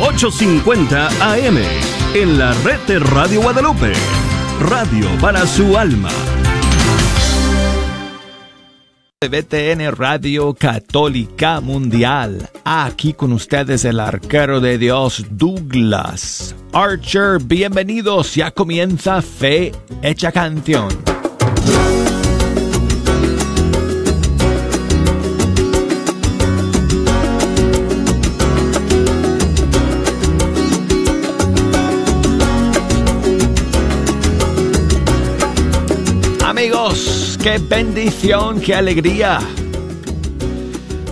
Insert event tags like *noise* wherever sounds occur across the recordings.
850 AM en la red de Radio Guadalupe. Radio para su alma. BTN Radio Católica Mundial. Aquí con ustedes el arquero de Dios Douglas Archer. Bienvenidos, ya comienza Fe Hecha Canción. Qué bendición, qué alegría.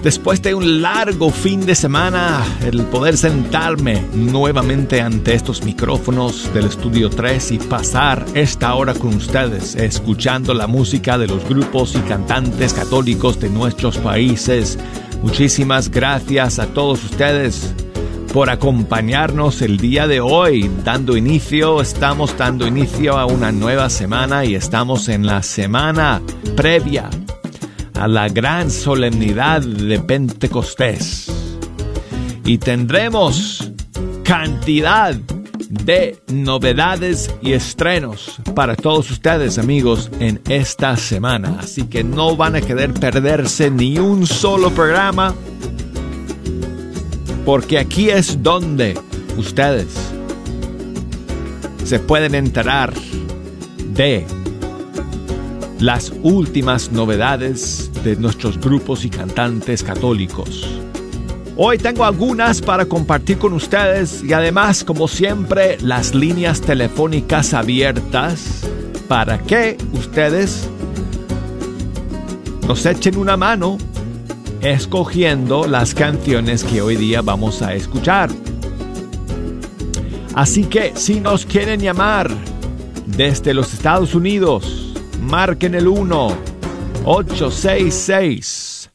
Después de un largo fin de semana, el poder sentarme nuevamente ante estos micrófonos del Estudio 3 y pasar esta hora con ustedes, escuchando la música de los grupos y cantantes católicos de nuestros países. Muchísimas gracias a todos ustedes por acompañarnos el día de hoy, dando inicio, estamos dando inicio a una nueva semana y estamos en la semana previa a la gran solemnidad de Pentecostés. Y tendremos cantidad de novedades y estrenos para todos ustedes amigos en esta semana. Así que no van a querer perderse ni un solo programa porque aquí es donde ustedes se pueden enterar de las últimas novedades de nuestros grupos y cantantes católicos. Hoy tengo algunas para compartir con ustedes y además, como siempre, las líneas telefónicas abiertas para que ustedes nos echen una mano escogiendo las canciones que hoy día vamos a escuchar. Así que si nos quieren llamar desde los Estados Unidos, marquen el 1 866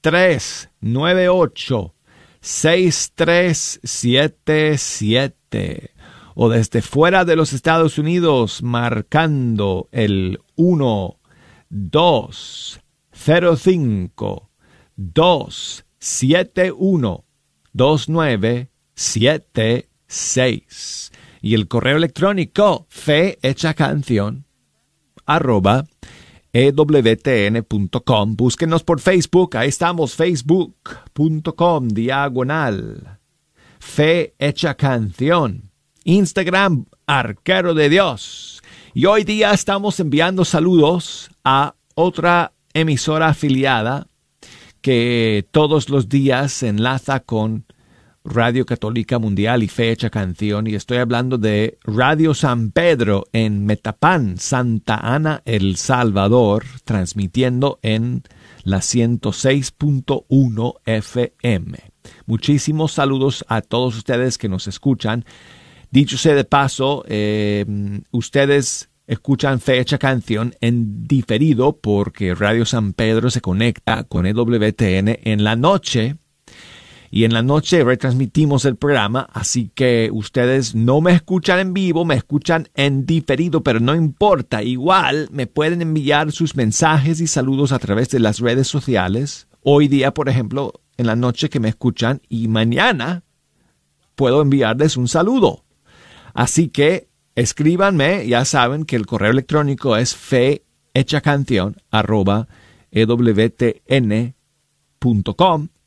398 6377 o desde fuera de los Estados Unidos marcando el 1 205 271 2976 y el correo electrónico fe canción arroba ewtn.com. Búsquenos por Facebook, ahí estamos, facebook.com diagonal fe hecha canción. Instagram, arquero de Dios. Y hoy día estamos enviando saludos a otra emisora afiliada que todos los días se enlaza con Radio Católica Mundial y Fecha Canción y estoy hablando de Radio San Pedro en Metapán, Santa Ana, El Salvador, transmitiendo en la 106.1 FM. Muchísimos saludos a todos ustedes que nos escuchan. Dicho sea de paso, eh, ustedes escuchan fecha canción en diferido porque Radio San Pedro se conecta con EWTN en la noche y en la noche retransmitimos el programa, así que ustedes no me escuchan en vivo, me escuchan en diferido, pero no importa, igual me pueden enviar sus mensajes y saludos a través de las redes sociales. Hoy día, por ejemplo, en la noche que me escuchan y mañana puedo enviarles un saludo. Así que escríbanme, ya saben que el correo electrónico es arroba ewtn.com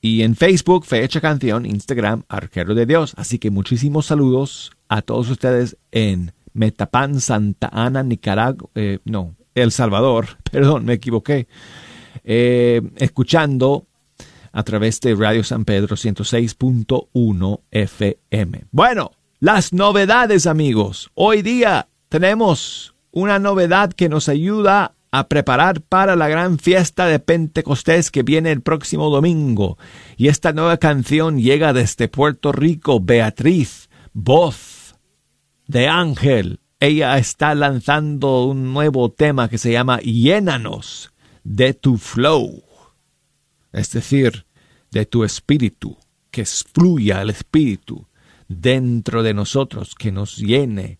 y en Facebook Fecha Canción, Instagram Arquero de Dios. Así que muchísimos saludos a todos ustedes en Metapan, Santa Ana, Nicaragua, eh, no, El Salvador, *laughs* perdón, me equivoqué, eh, escuchando a través de Radio San Pedro 106.1 FM. Bueno, las novedades, amigos. Hoy día tenemos una novedad que nos ayuda a preparar para la gran fiesta de Pentecostés que viene el próximo domingo. Y esta nueva canción llega desde Puerto Rico, Beatriz, voz de ángel. Ella está lanzando un nuevo tema que se llama Llénanos de tu flow, es decir, de tu espíritu, que fluya el espíritu dentro de nosotros, que nos llene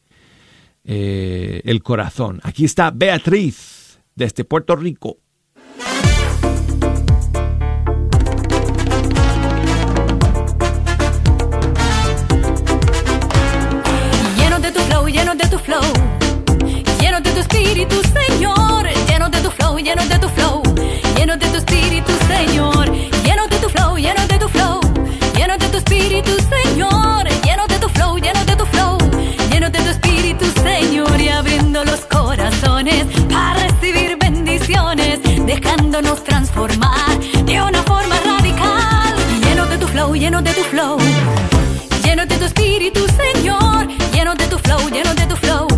eh, el corazón. Aquí está Beatriz desde Puerto Rico. Lleno de tu flow, lleno de tu flow, lleno de tu espíritu, Señor, lleno de tu flow, lleno de tu flow, lleno de tu espíritu, Señor, lleno de tu flow, lleno de tu flow, lleno de tu espíritu, Señor. los corazones para recibir bendiciones, dejándonos transformar de una forma radical. Lleno de tu flow, lleno de tu flow, lleno de tu espíritu, Señor, lleno de tu flow, lleno de tu flow.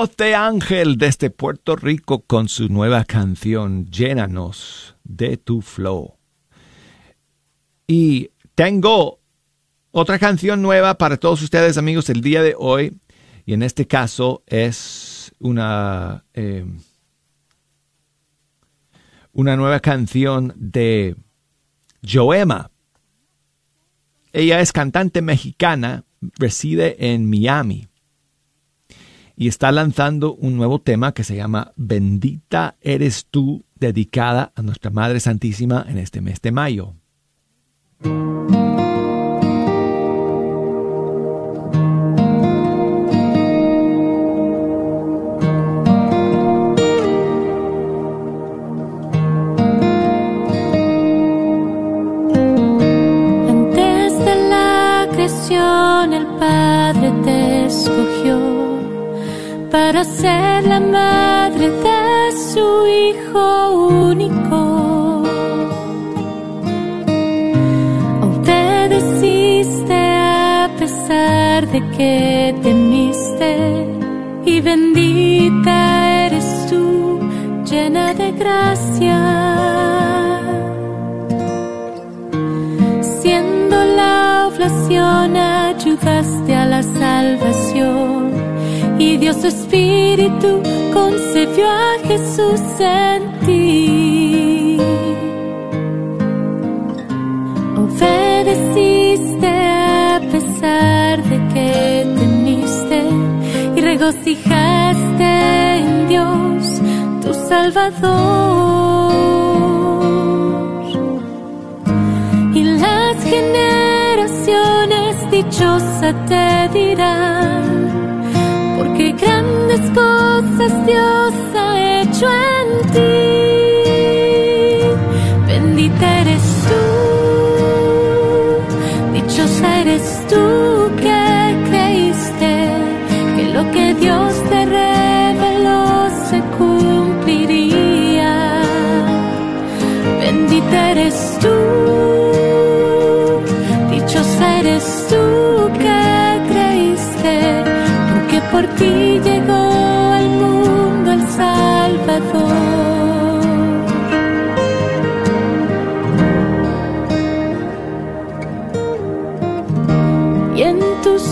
Cote Ángel desde Puerto Rico con su nueva canción Llénanos de tu flow. Y tengo otra canción nueva para todos ustedes amigos el día de hoy. Y en este caso es una, eh, una nueva canción de Joema. Ella es cantante mexicana, reside en Miami y está lanzando un nuevo tema que se llama Bendita eres tú, dedicada a nuestra Madre Santísima en este mes de mayo.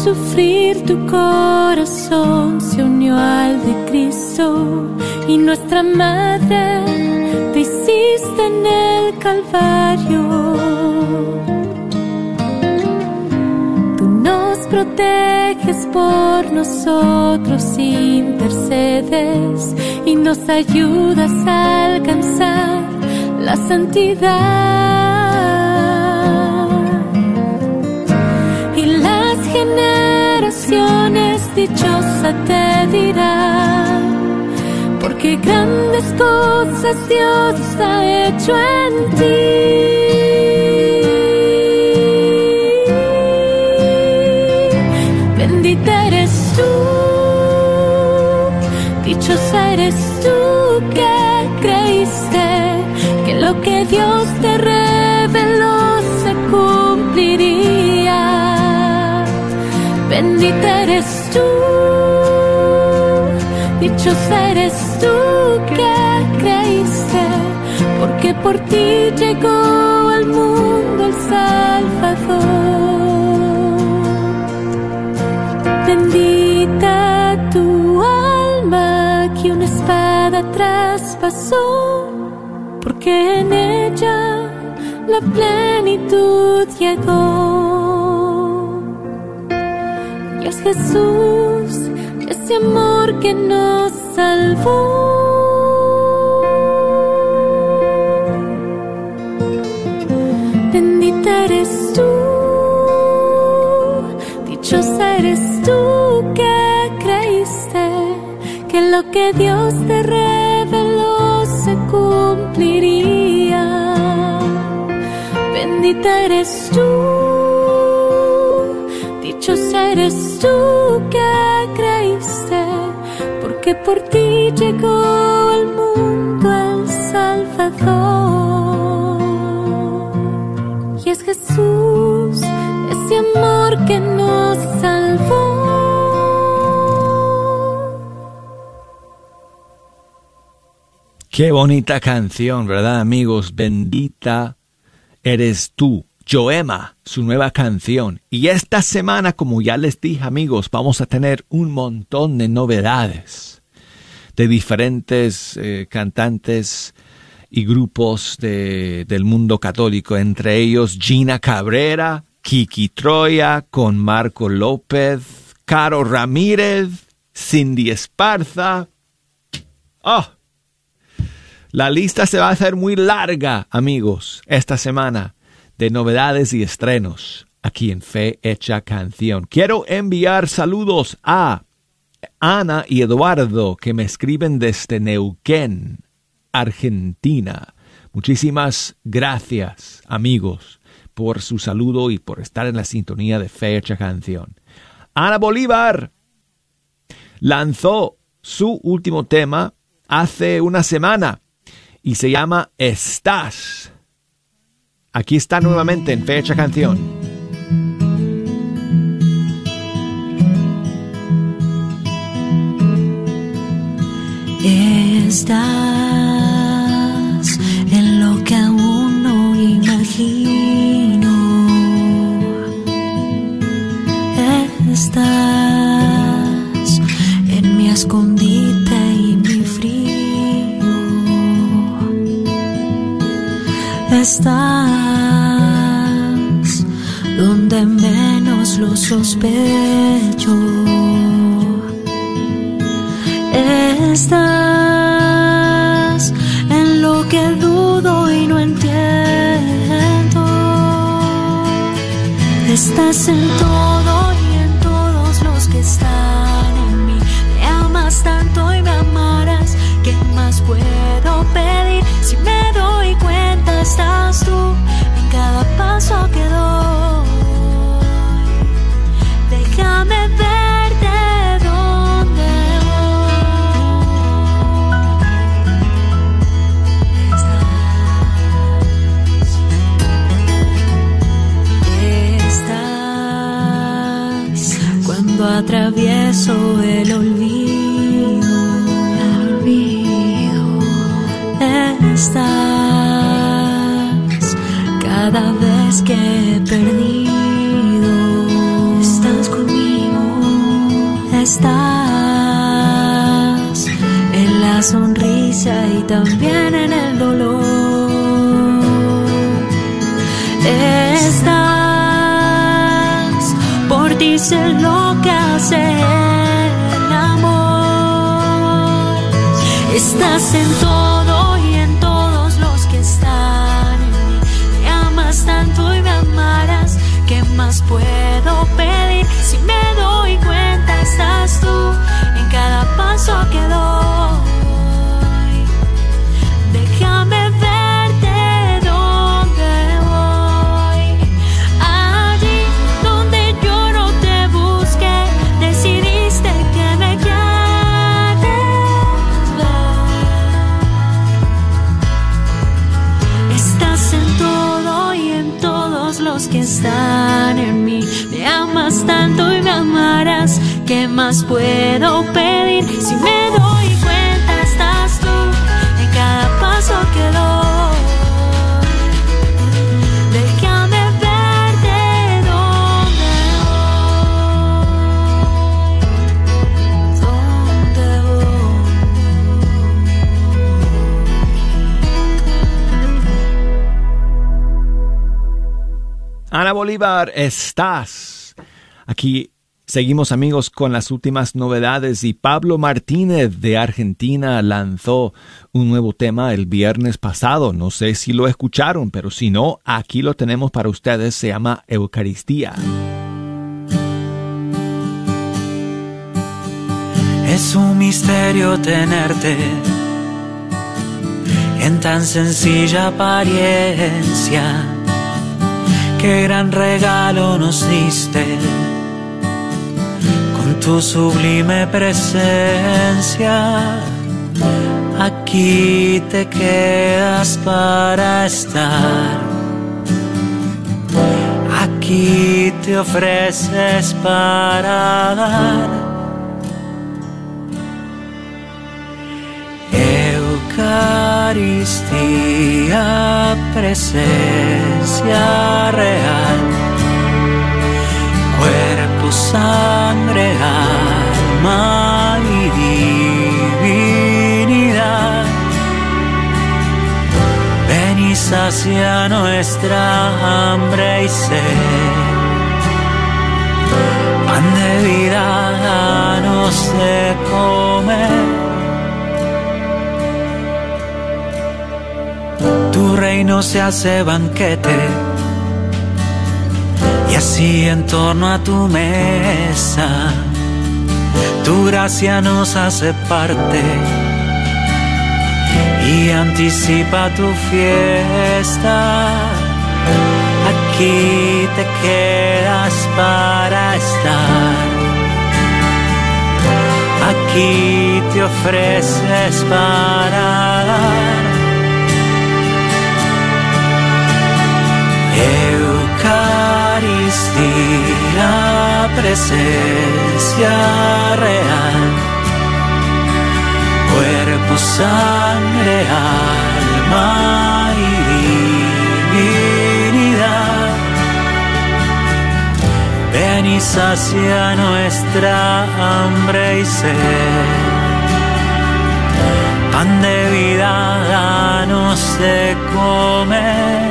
Sufrir tu corazón se unió al de Cristo y nuestra madre te hiciste en el Calvario. Tú nos proteges por nosotros, intercedes y nos ayudas a alcanzar la santidad. Dichosas te dirán, porque grandes cosas Dios ha hecho en ti. Bendita eres tú, dichosa eres tú que creíste que lo que Dios te reveló se cumpliría. Bendita eres tú, dichosa eres tú que creíste, porque por ti llegó al mundo el Salvador. Bendita tu alma que una espada traspasó, porque en ella la plenitud llegó. Y es Jesús, ese amor que nos salvó. Bendita eres tú, dichosa eres tú que creíste que lo que Dios te reveló se cumpliría. Bendita eres tú, dichosa eres tú que porque por ti llegó al mundo el Salvador. Y es Jesús, ese amor que nos salvó. Qué bonita canción, ¿verdad, amigos? Bendita eres tú. Joema, su nueva canción. Y esta semana, como ya les dije, amigos, vamos a tener un montón de novedades de diferentes eh, cantantes y grupos de, del mundo católico, entre ellos Gina Cabrera, Kiki Troya, con Marco López, Caro Ramírez, Cindy Esparza. ¡Oh! La lista se va a hacer muy larga, amigos, esta semana de novedades y estrenos aquí en Fe Hecha Canción. Quiero enviar saludos a Ana y Eduardo que me escriben desde Neuquén, Argentina. Muchísimas gracias, amigos, por su saludo y por estar en la sintonía de Fe Hecha Canción. Ana Bolívar lanzó su último tema hace una semana y se llama Estás. Aquí está nuevamente en Fecha Canción. Estás en lo que aún no imagino. Estás en mi escondite y mi frío. Estás donde menos lo sospecho. Estás en todo Estás en la sonrisa y también en el dolor. Estás por ti sé lo que hace el amor. Estás en todo Bolívar, estás. Aquí seguimos amigos con las últimas novedades y Pablo Martínez de Argentina lanzó un nuevo tema el viernes pasado. No sé si lo escucharon, pero si no, aquí lo tenemos para ustedes. Se llama Eucaristía. Es un misterio tenerte en tan sencilla apariencia. Qué gran regalo nos diste con tu sublime presencia. Aquí te quedas para estar. Aquí te ofreces para dar. Eucaristía, presencia real, cuerpo, sangre, alma y divinidad. Ven y sacia nuestra hambre y sed. Pan de vida, danos de comer. Reino se hace banquete y así en torno a tu mesa tu gracia nos hace parte y anticipa tu fiesta. Aquí te quedas para estar. Aquí te ofreces para Eucaristía, presencia real, cuerpo, sangre, alma y divinidad. Ven y sacia nuestra hambre y sed. Pan de vida, danos de comer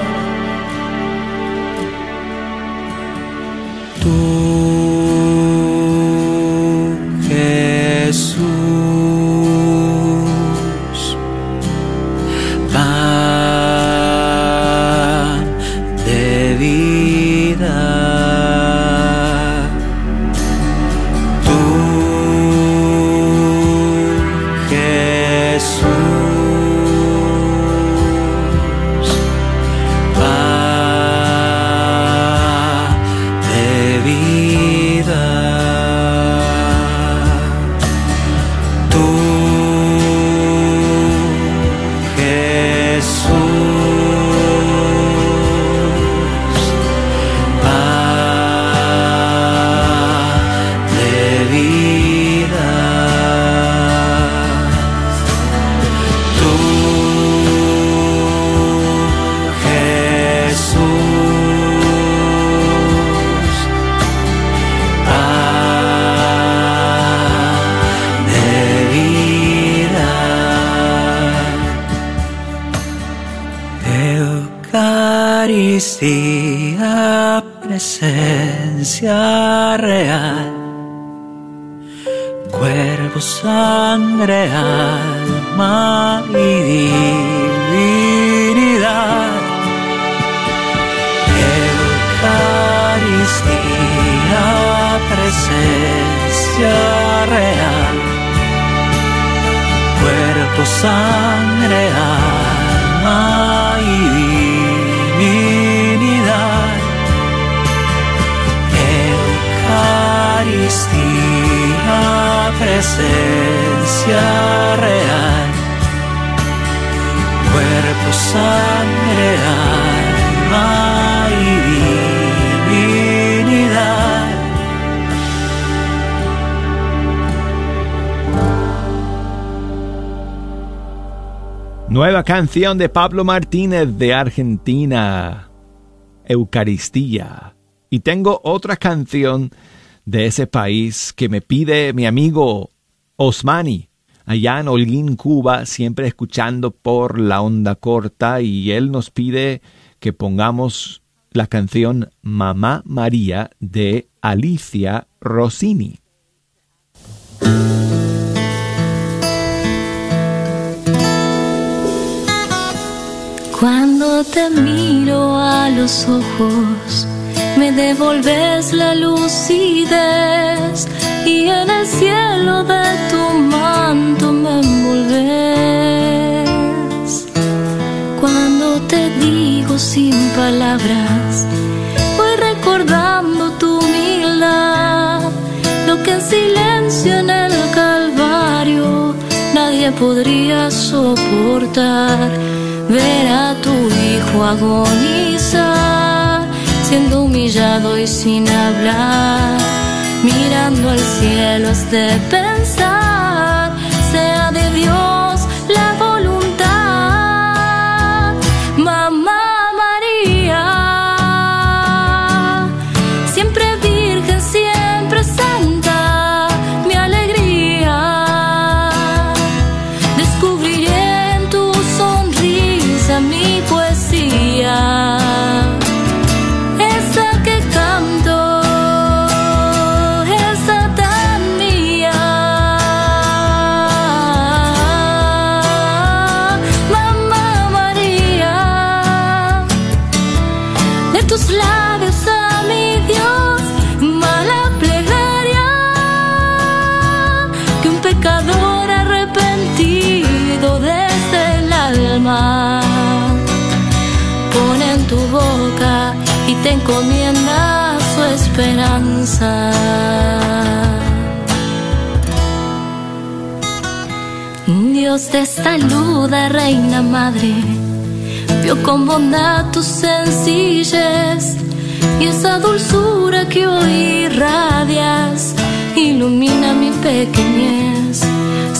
canción de Pablo Martínez de Argentina, Eucaristía. Y tengo otra canción de ese país que me pide mi amigo Osmani, allá en Holguín, Cuba, siempre escuchando por la onda corta y él nos pide que pongamos la canción Mamá María de Alicia Rossini. Cuando te miro a los ojos, me devolves la lucidez y en el cielo de tu manto me envolves. Cuando te digo sin palabras, voy recordando tu humildad, lo que en silencio en el Calvario nadie podría soportar ver a tu hijo agonizar, siendo humillado y sin hablar, mirando al cielo has de pensar, pecador arrepentido desde el alma pone en tu boca y te encomienda su esperanza. Dios te saluda, Reina Madre, vio con bondad tu sencillez y esa dulzura que hoy irradias ilumina mi pequeñez.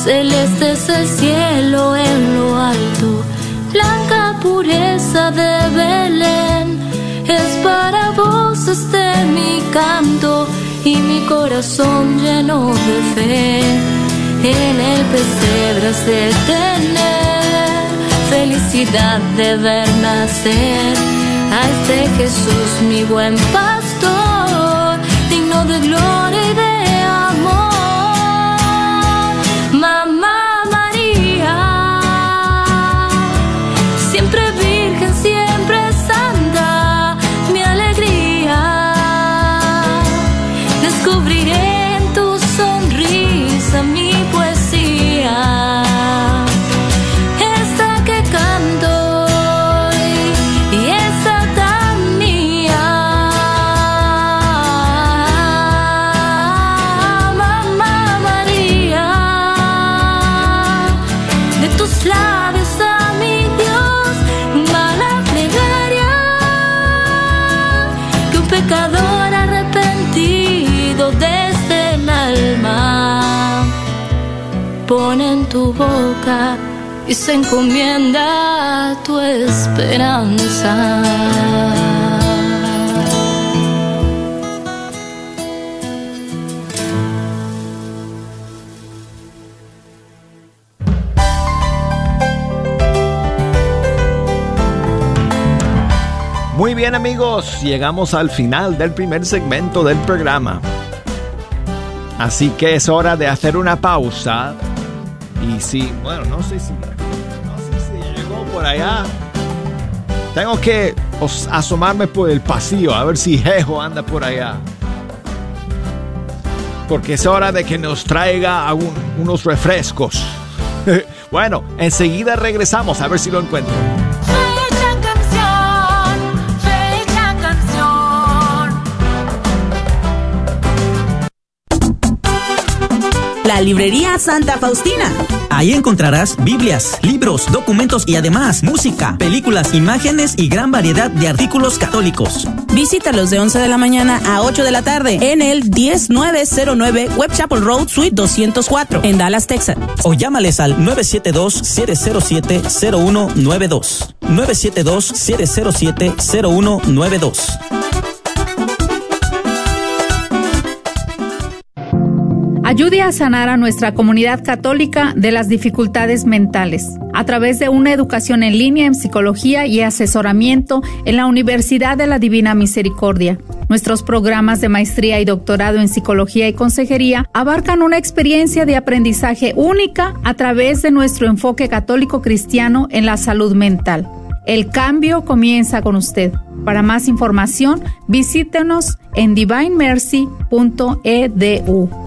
Celeste es el cielo en lo alto, blanca pureza de Belén. Es para vos este mi canto y mi corazón lleno de fe. En el pesebre has de tener felicidad de ver nacer a este Jesús, mi buen pastor, digno de gloria y de y se encomienda tu esperanza. Muy bien amigos, llegamos al final del primer segmento del programa. Así que es hora de hacer una pausa. Y si, bueno, no sé si, no sé si llegó por allá. Tengo que asomarme por el pasillo a ver si Jejo anda por allá. Porque es hora de que nos traiga unos refrescos. *laughs* bueno, enseguida regresamos a ver si lo encuentro. La librería Santa Faustina. Ahí encontrarás Biblias, libros, documentos y además música, películas, imágenes y gran variedad de artículos católicos. Visítalos de 11 de la mañana a 8 de la tarde en el 10909 Web Chapel Road Suite 204 en Dallas, Texas. O llámales al 972-707-0192. 972-707-0192. Ayude a sanar a nuestra comunidad católica de las dificultades mentales a través de una educación en línea en psicología y asesoramiento en la Universidad de la Divina Misericordia. Nuestros programas de maestría y doctorado en psicología y consejería abarcan una experiencia de aprendizaje única a través de nuestro enfoque católico cristiano en la salud mental. El cambio comienza con usted. Para más información, visítenos en divinemercy.edu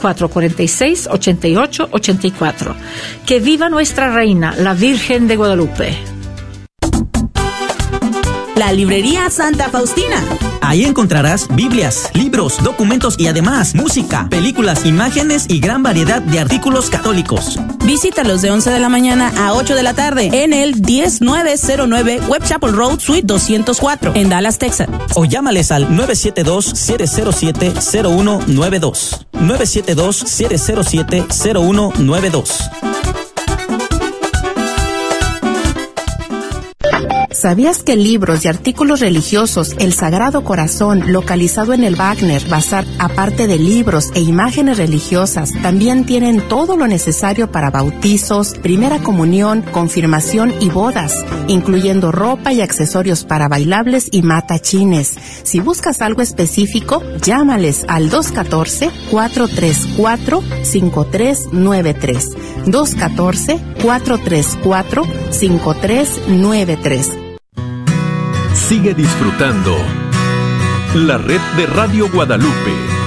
446-8884. Que viva nuestra reina, la Virgen de Guadalupe. La librería Santa Faustina. Ahí encontrarás Biblias, libros, documentos y además música, películas, imágenes y gran variedad de artículos católicos. Visítalos de 11 de la mañana a 8 de la tarde en el 10909 Web Chapel Road Suite 204 en Dallas, Texas. O llámales al 972-707-0192. 972-707-0192. ¿Sabías que libros y artículos religiosos, el Sagrado Corazón, localizado en el Wagner Bazar, aparte de libros e imágenes religiosas, también tienen todo lo necesario para bautizos, primera comunión, confirmación y bodas, incluyendo ropa y accesorios para bailables y matachines? Si buscas algo específico, llámales al 214-434-5393. 214-434-5393. Sigue disfrutando. La red de Radio Guadalupe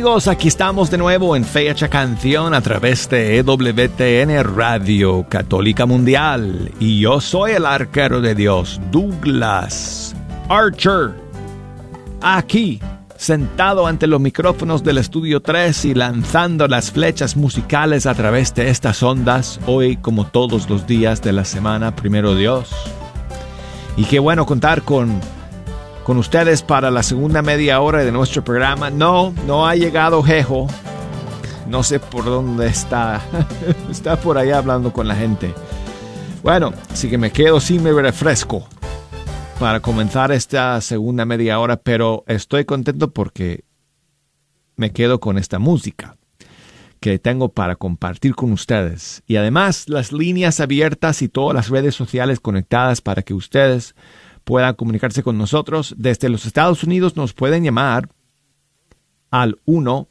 amigos? Aquí estamos de nuevo en Fecha Canción a través de EWTN Radio Católica Mundial. Y yo soy el arquero de Dios, Douglas Archer. Aquí, sentado ante los micrófonos del Estudio 3 y lanzando las flechas musicales a través de estas ondas, hoy como todos los días de la semana, primero Dios. Y qué bueno contar con con ustedes para la segunda media hora de nuestro programa. No, no ha llegado Jejo. No sé por dónde está. *laughs* está por allá hablando con la gente. Bueno, así que me quedo sin mi refresco para comenzar esta segunda media hora, pero estoy contento porque me quedo con esta música que tengo para compartir con ustedes. Y además las líneas abiertas y todas las redes sociales conectadas para que ustedes puedan comunicarse con nosotros. Desde los Estados Unidos nos pueden llamar al 1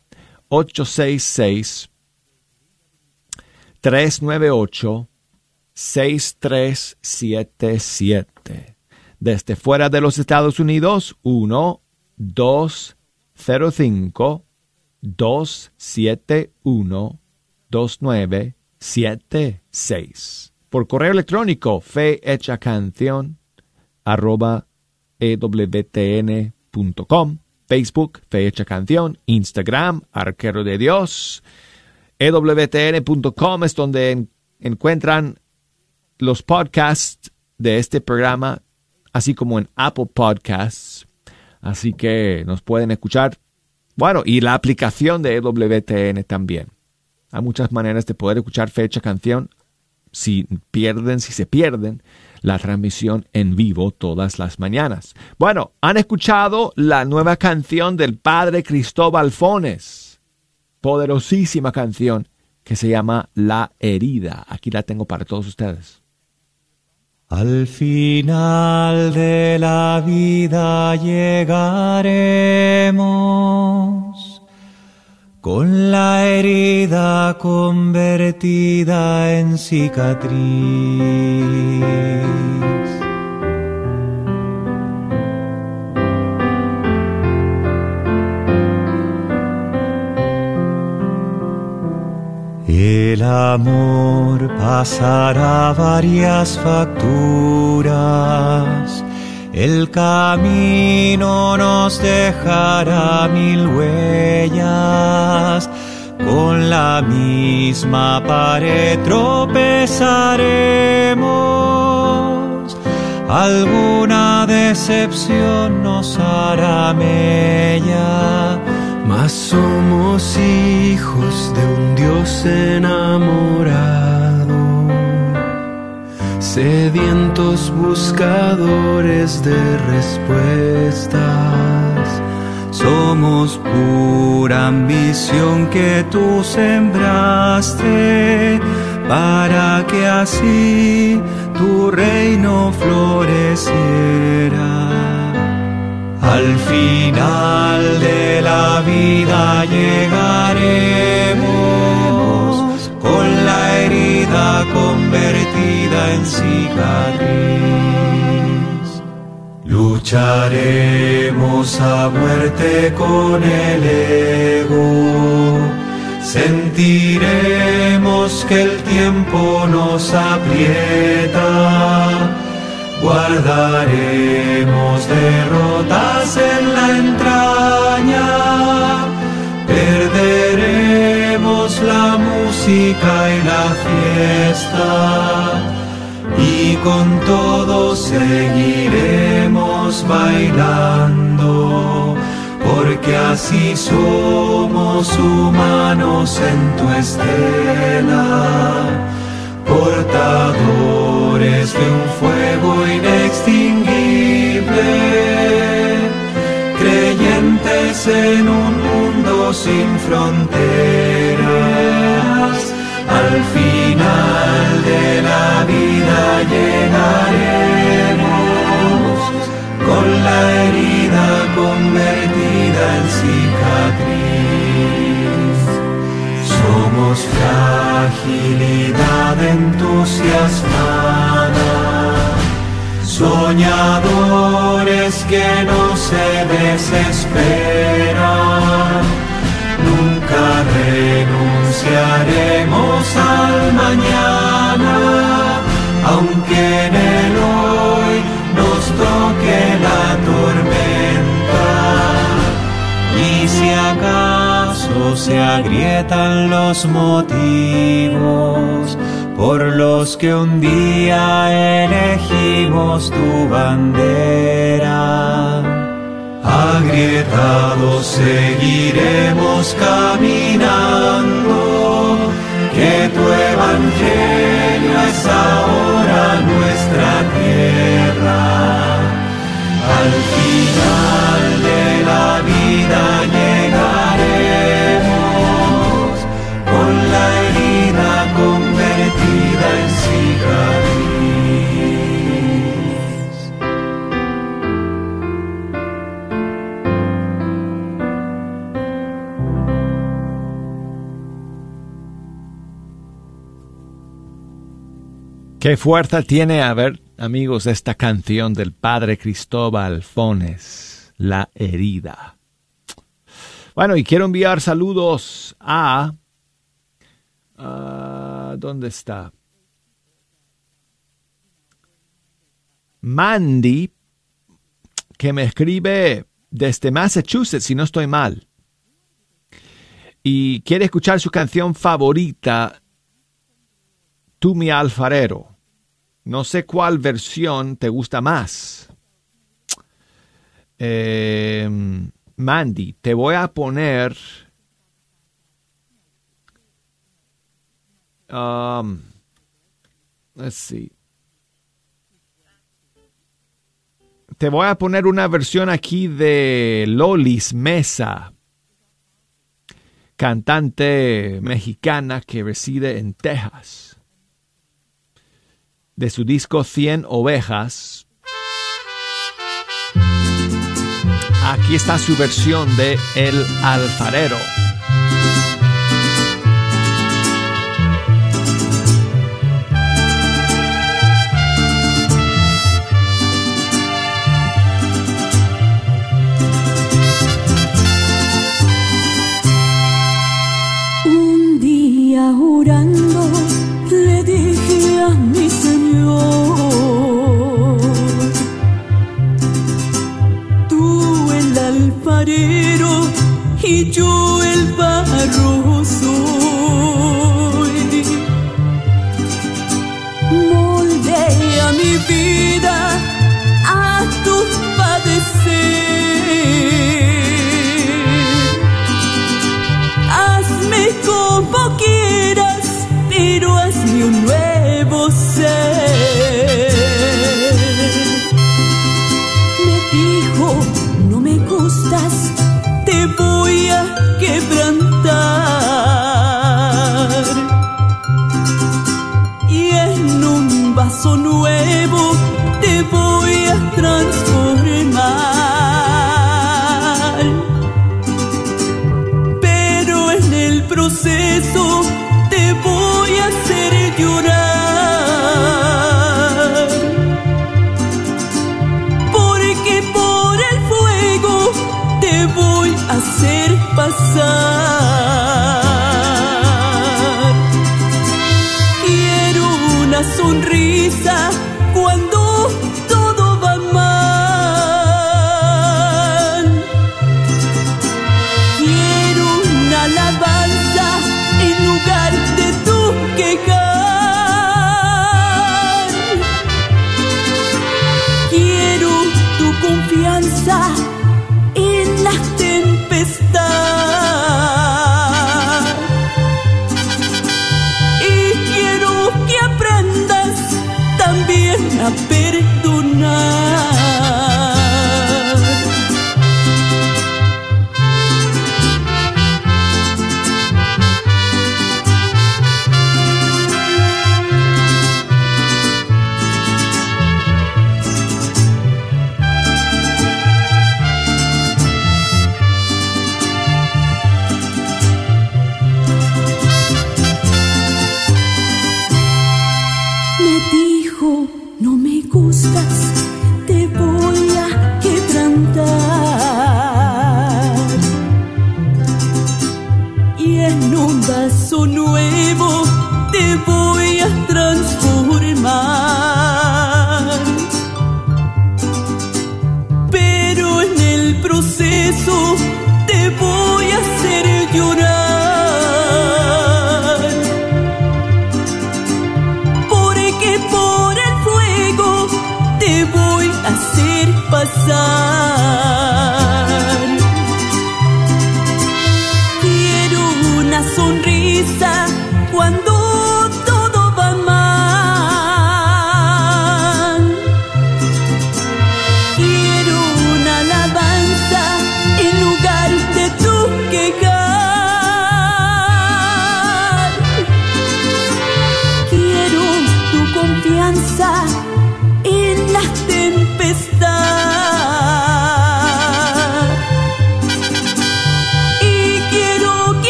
866 398 6377. Desde fuera de los Estados Unidos, 1 205 271 2976. Por correo electrónico, fe hecha canción arroba ewtn.com, Facebook, Fe Hecha Canción, Instagram, Arquero de Dios, ewtn.com es donde encuentran los podcasts de este programa, así como en Apple Podcasts. Así que nos pueden escuchar. Bueno, y la aplicación de EWTN también. Hay muchas maneras de poder escuchar fecha canción si pierden, si se pierden la transmisión en vivo todas las mañanas. Bueno, han escuchado la nueva canción del padre Cristóbal Fones. Poderosísima canción que se llama La herida. Aquí la tengo para todos ustedes. Al final de la vida llegaremos con la herida convertida en cicatriz. El amor pasará varias facturas el camino nos dejará mil huellas, con la misma pared tropezaremos. Alguna decepción nos hará mella, mas somos hijos de un Dios enamorado sedientos buscadores de respuestas. Somos pura ambición que tú sembraste para que así tu reino floreciera. Al final de la vida llegaremos convertida en cicatriz. Lucharemos a muerte con el ego. Sentiremos que el tiempo nos aprieta. Guardaremos derrotas en la entraña. La música y la fiesta. Y con todo seguiremos bailando. Porque así somos humanos en tu estela portadores de un fuego inextinguible, creyentes en un mundo sin fronteras. Al final de la vida llegaremos con la herida convertida en cicatriz. Somos fragilidad entusiasmada, soñadores que no se desesperan. Nunca renunciaremos al mañana, aunque en el hoy nos toque la tormenta. Y si acaso se agrietan los motivos por los que un día elegimos tu bandera, agrietados seguiremos caminando, que tu evangelio es ahora nuestra tierra. Al final de la vida Qué fuerza tiene, a ver, amigos, esta canción del padre Cristóbal Fones, La herida. Bueno, y quiero enviar saludos a... ¿Dónde está? Mandy, que me escribe desde Massachusetts, si no estoy mal. Y quiere escuchar su canción favorita, Tú mi alfarero. No sé cuál versión te gusta más. Eh, Mandy, te voy a poner... Um, let's see. Te voy a poner una versión aquí de Lolis Mesa, cantante mexicana que reside en Texas. De su disco 100 ovejas. Aquí está su versión de El alfarero. Alfarero y yo el barro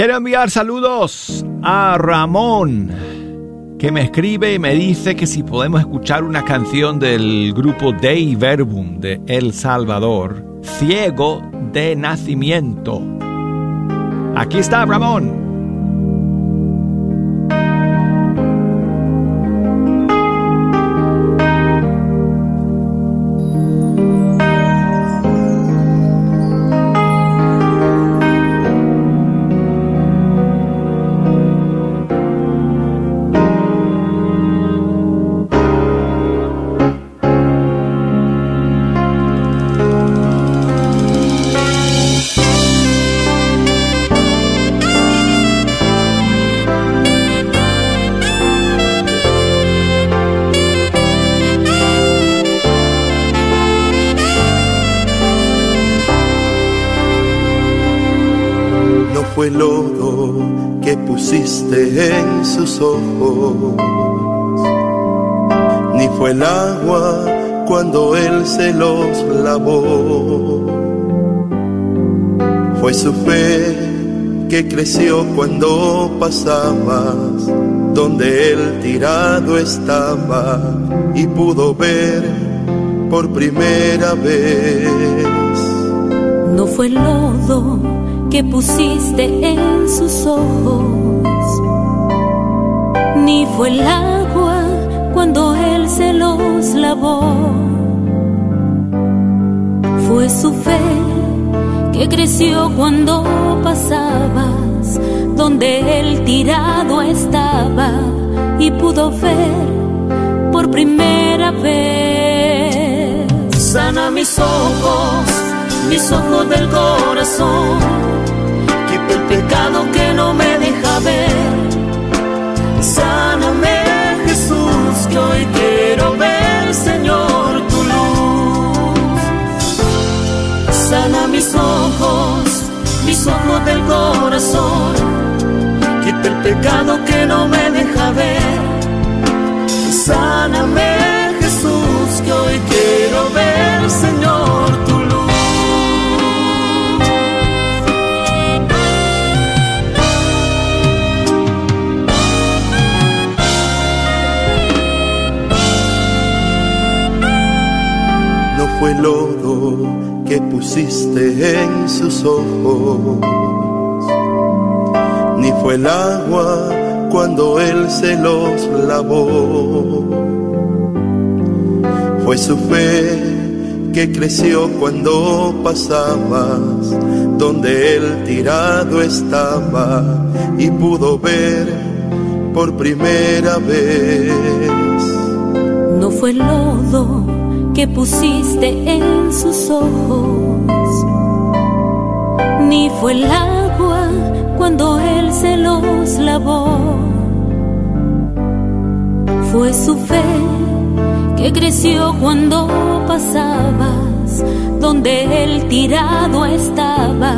Quiero enviar saludos a Ramón, que me escribe y me dice que si podemos escuchar una canción del grupo Dei Verbum de El Salvador, Ciego de Nacimiento. Aquí está Ramón. El agua cuando él se los lavó. Fue su fe que creció cuando pasabas donde él tirado estaba y pudo ver por primera vez. No fue el lodo que pusiste en sus ojos ni fue agua cuando él se los lavó. Fue su fe que creció cuando pasabas donde él tirado estaba y pudo ver por primera vez. Sana mis ojos, mis ojos del corazón, quita el pecado que no me deja ver Sáname, ojos del corazón. Quita el pecado que no me deja ver. Sáname, Jesús, que hoy quiero ver, Señor, en sus ojos, ni fue el agua cuando él se los lavó. Fue su fe que creció cuando pasabas donde él tirado estaba y pudo ver por primera vez. No fue lodo que pusiste en sus ojos, ni fue el agua cuando él se los lavó. Fue su fe que creció cuando pasabas donde él tirado estaba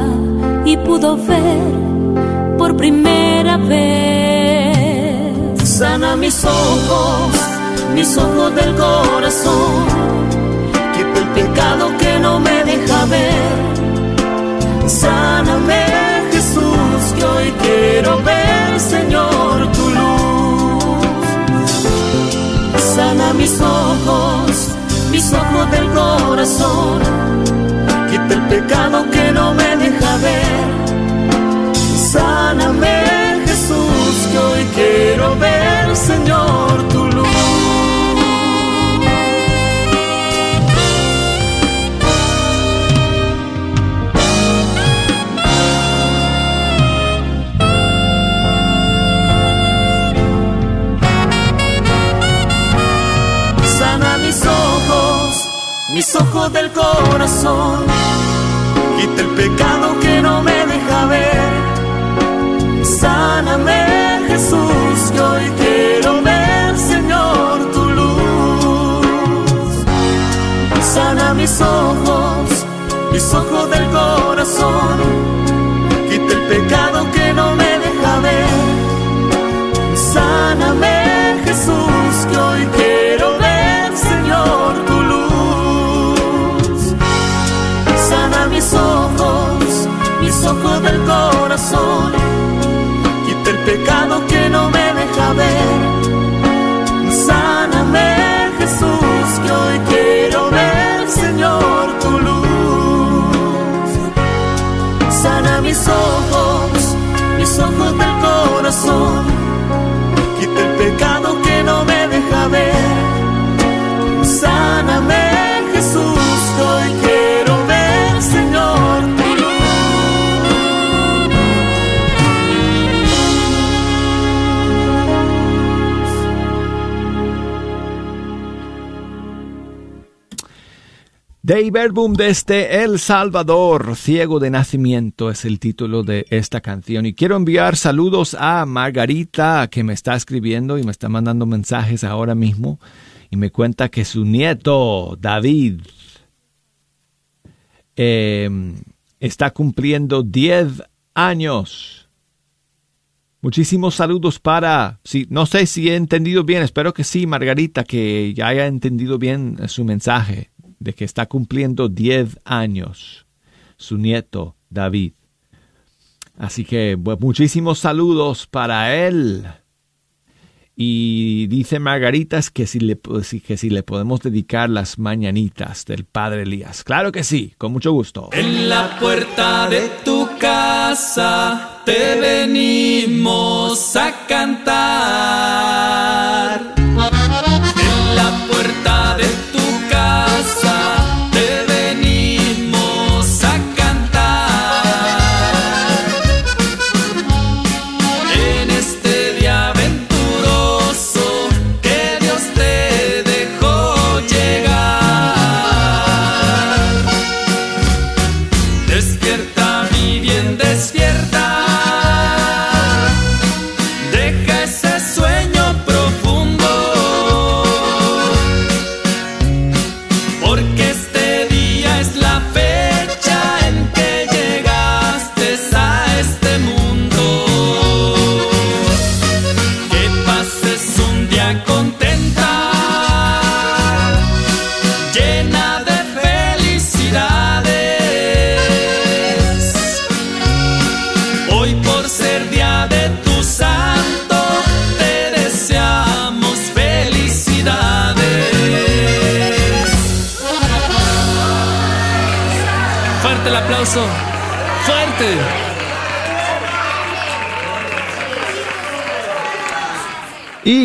y pudo ver por primera vez. Sana mis ojos, mis ojos del corazón pecado que no me deja ver. Sáname, Jesús, que hoy quiero ver, Señor, tu luz. Sana mis ojos, mis ojos del corazón. Quita el pecado que no me deja ver. Sáname, Jesús, que hoy quiero ver, Señor, tu mis ojos del corazón. Quita el pecado que no me deja ver. Sáname, Jesús, que hoy quiero ver, Señor, tu luz. Sana mis ojos, mis ojos del corazón. Quita el pecado que no me deja ver. Sáname, ojos del corazón quita el pecado que no me deja ver. Sáname, Jesús, que hoy quiero ver, Señor, tu luz. Sana mis ojos, mis ojos del corazón. Dave desde El Salvador, Ciego de Nacimiento es el título de esta canción. Y quiero enviar saludos a Margarita que me está escribiendo y me está mandando mensajes ahora mismo y me cuenta que su nieto David eh, está cumpliendo 10 años. Muchísimos saludos para, sí, no sé si he entendido bien, espero que sí, Margarita, que ya haya entendido bien su mensaje de que está cumpliendo 10 años su nieto David. Así que pues, muchísimos saludos para él. Y dice Margaritas que si, le, que si le podemos dedicar las mañanitas del padre Elías. Claro que sí, con mucho gusto. En la puerta de tu casa te venimos a cantar. En la puerta de tu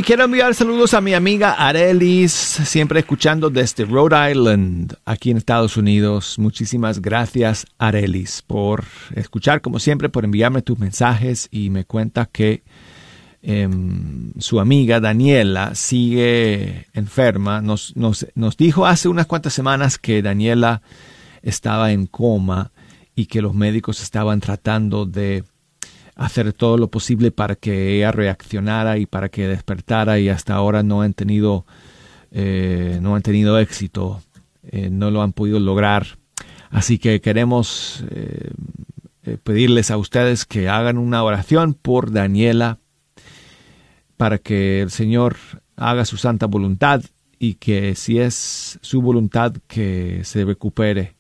quiero enviar saludos a mi amiga Arelis, siempre escuchando desde Rhode Island, aquí en Estados Unidos. Muchísimas gracias, Arelis, por escuchar, como siempre, por enviarme tus mensajes y me cuenta que em, su amiga Daniela sigue enferma. Nos, nos, nos dijo hace unas cuantas semanas que Daniela estaba en coma y que los médicos estaban tratando de hacer todo lo posible para que ella reaccionara y para que despertara y hasta ahora no han tenido eh, no han tenido éxito eh, no lo han podido lograr así que queremos eh, pedirles a ustedes que hagan una oración por Daniela para que el Señor haga su santa voluntad y que si es su voluntad que se recupere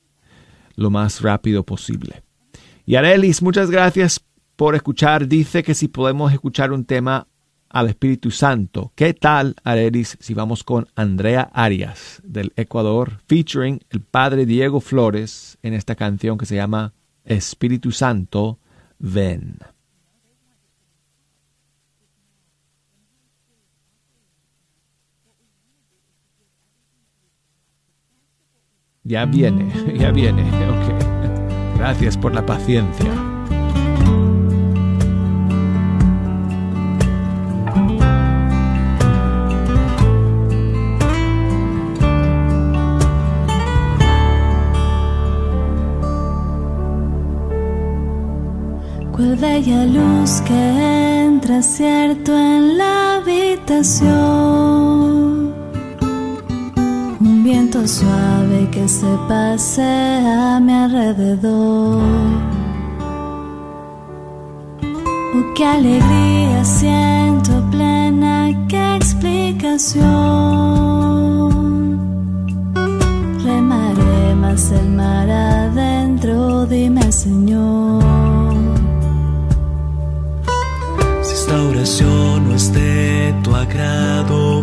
lo más rápido posible. Y Arelis, muchas gracias por escuchar. Dice que si podemos escuchar un tema al Espíritu Santo. ¿Qué tal, Arelis, si vamos con Andrea Arias del Ecuador, featuring el padre Diego Flores en esta canción que se llama Espíritu Santo, ven. Ya viene, *laughs* ya viene. Ok. Gracias por la paciencia. Cuál bella luz que entra cierto en la habitación. Un viento suave que se pasea a mi alrededor. Oh, qué alegría siento plena, qué explicación. Remaré más el mar adentro, dime Señor. agrado.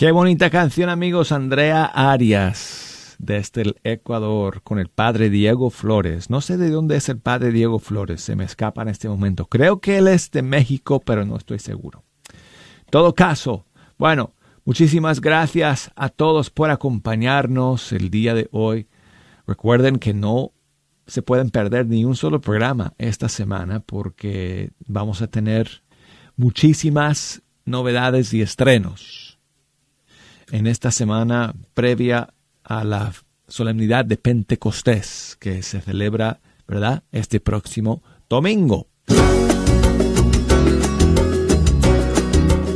Qué bonita canción, amigos. Andrea Arias, desde el Ecuador, con el padre Diego Flores. No sé de dónde es el padre Diego Flores, se me escapa en este momento. Creo que él es de México, pero no estoy seguro. En todo caso, bueno, muchísimas gracias a todos por acompañarnos el día de hoy. Recuerden que no se pueden perder ni un solo programa esta semana porque vamos a tener muchísimas novedades y estrenos en esta semana previa a la solemnidad de Pentecostés que se celebra, ¿verdad? Este próximo domingo.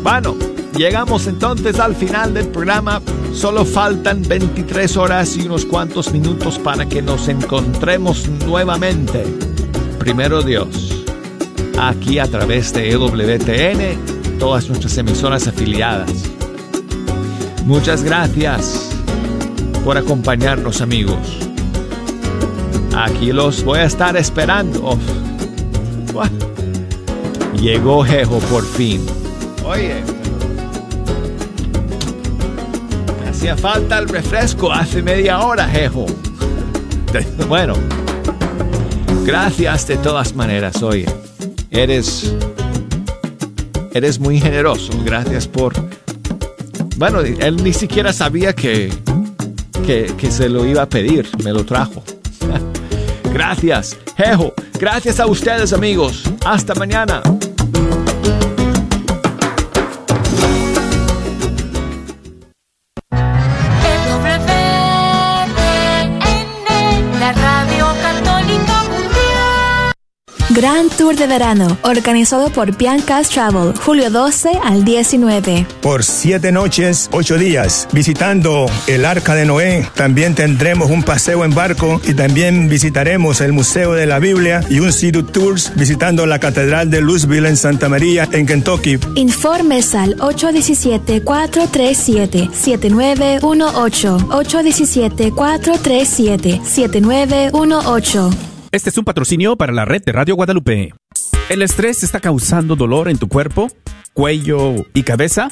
Bueno, llegamos entonces al final del programa. Solo faltan 23 horas y unos cuantos minutos para que nos encontremos nuevamente. Primero Dios, aquí a través de EWTN, todas nuestras emisoras afiliadas. Muchas gracias por acompañarnos amigos. Aquí los voy a estar esperando. Llegó Jejo por fin. Oye, hacía falta el refresco hace media hora, Jejo. Bueno, gracias de todas maneras, oye. Eres, eres muy generoso. Gracias por bueno, él ni siquiera sabía que, que, que se lo iba a pedir, me lo trajo. *laughs* gracias, Jejo. Gracias a ustedes, amigos. Hasta mañana. Gran Tour de Verano, organizado por Bianca's Travel, julio 12 al 19. Por siete noches, ocho días, visitando el Arca de Noé. También tendremos un paseo en barco y también visitaremos el Museo de la Biblia y un City Tours visitando la Catedral de Louisville en Santa María, en Kentucky. Informes al 817-437-7918. 817-437-7918. Este es un patrocinio para la red de Radio Guadalupe. ¿El estrés está causando dolor en tu cuerpo, cuello y cabeza?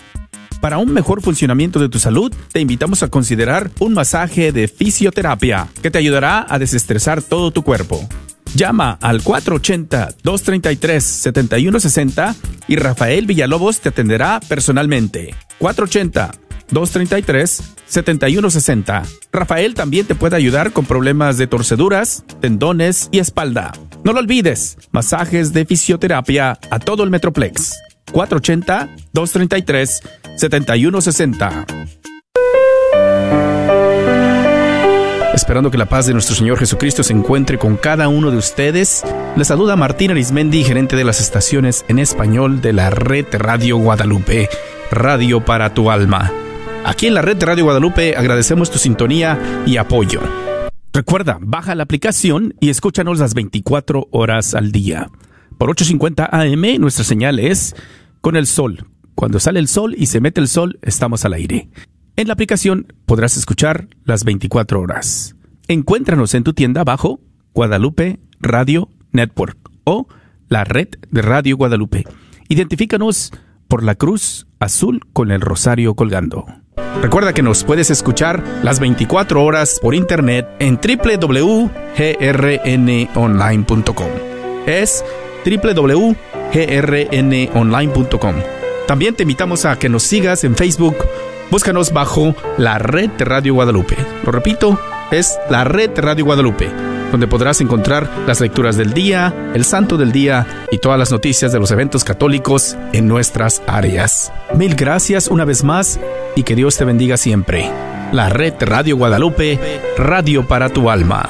Para un mejor funcionamiento de tu salud, te invitamos a considerar un masaje de fisioterapia que te ayudará a desestresar todo tu cuerpo. Llama al 480-233-7160 y Rafael Villalobos te atenderá personalmente. 480-233-7160. Rafael también te puede ayudar con problemas de torceduras, tendones y espalda. No lo olvides, masajes de fisioterapia a todo el Metroplex. 480-233-7160. Esperando que la paz de nuestro Señor Jesucristo se encuentre con cada uno de ustedes, les saluda Martín Arismendi, gerente de las estaciones en español de la red Radio Guadalupe, Radio para tu alma. Aquí en la red Radio Guadalupe agradecemos tu sintonía y apoyo. Recuerda, baja la aplicación y escúchanos las 24 horas al día. Por 8.50 AM nuestra señal es con el sol. Cuando sale el sol y se mete el sol, estamos al aire. En la aplicación podrás escuchar las 24 horas. Encuéntranos en tu tienda bajo Guadalupe Radio Network o la red de Radio Guadalupe. Identifícanos por la cruz azul con el rosario colgando. Recuerda que nos puedes escuchar las 24 horas por internet en www.grnonline.com. Es www.grnonline.com. También te invitamos a que nos sigas en Facebook Búscanos bajo la red de Radio Guadalupe. Lo repito, es la red de Radio Guadalupe, donde podrás encontrar las lecturas del día, el santo del día y todas las noticias de los eventos católicos en nuestras áreas. Mil gracias una vez más y que Dios te bendiga siempre. La red Radio Guadalupe, radio para tu alma.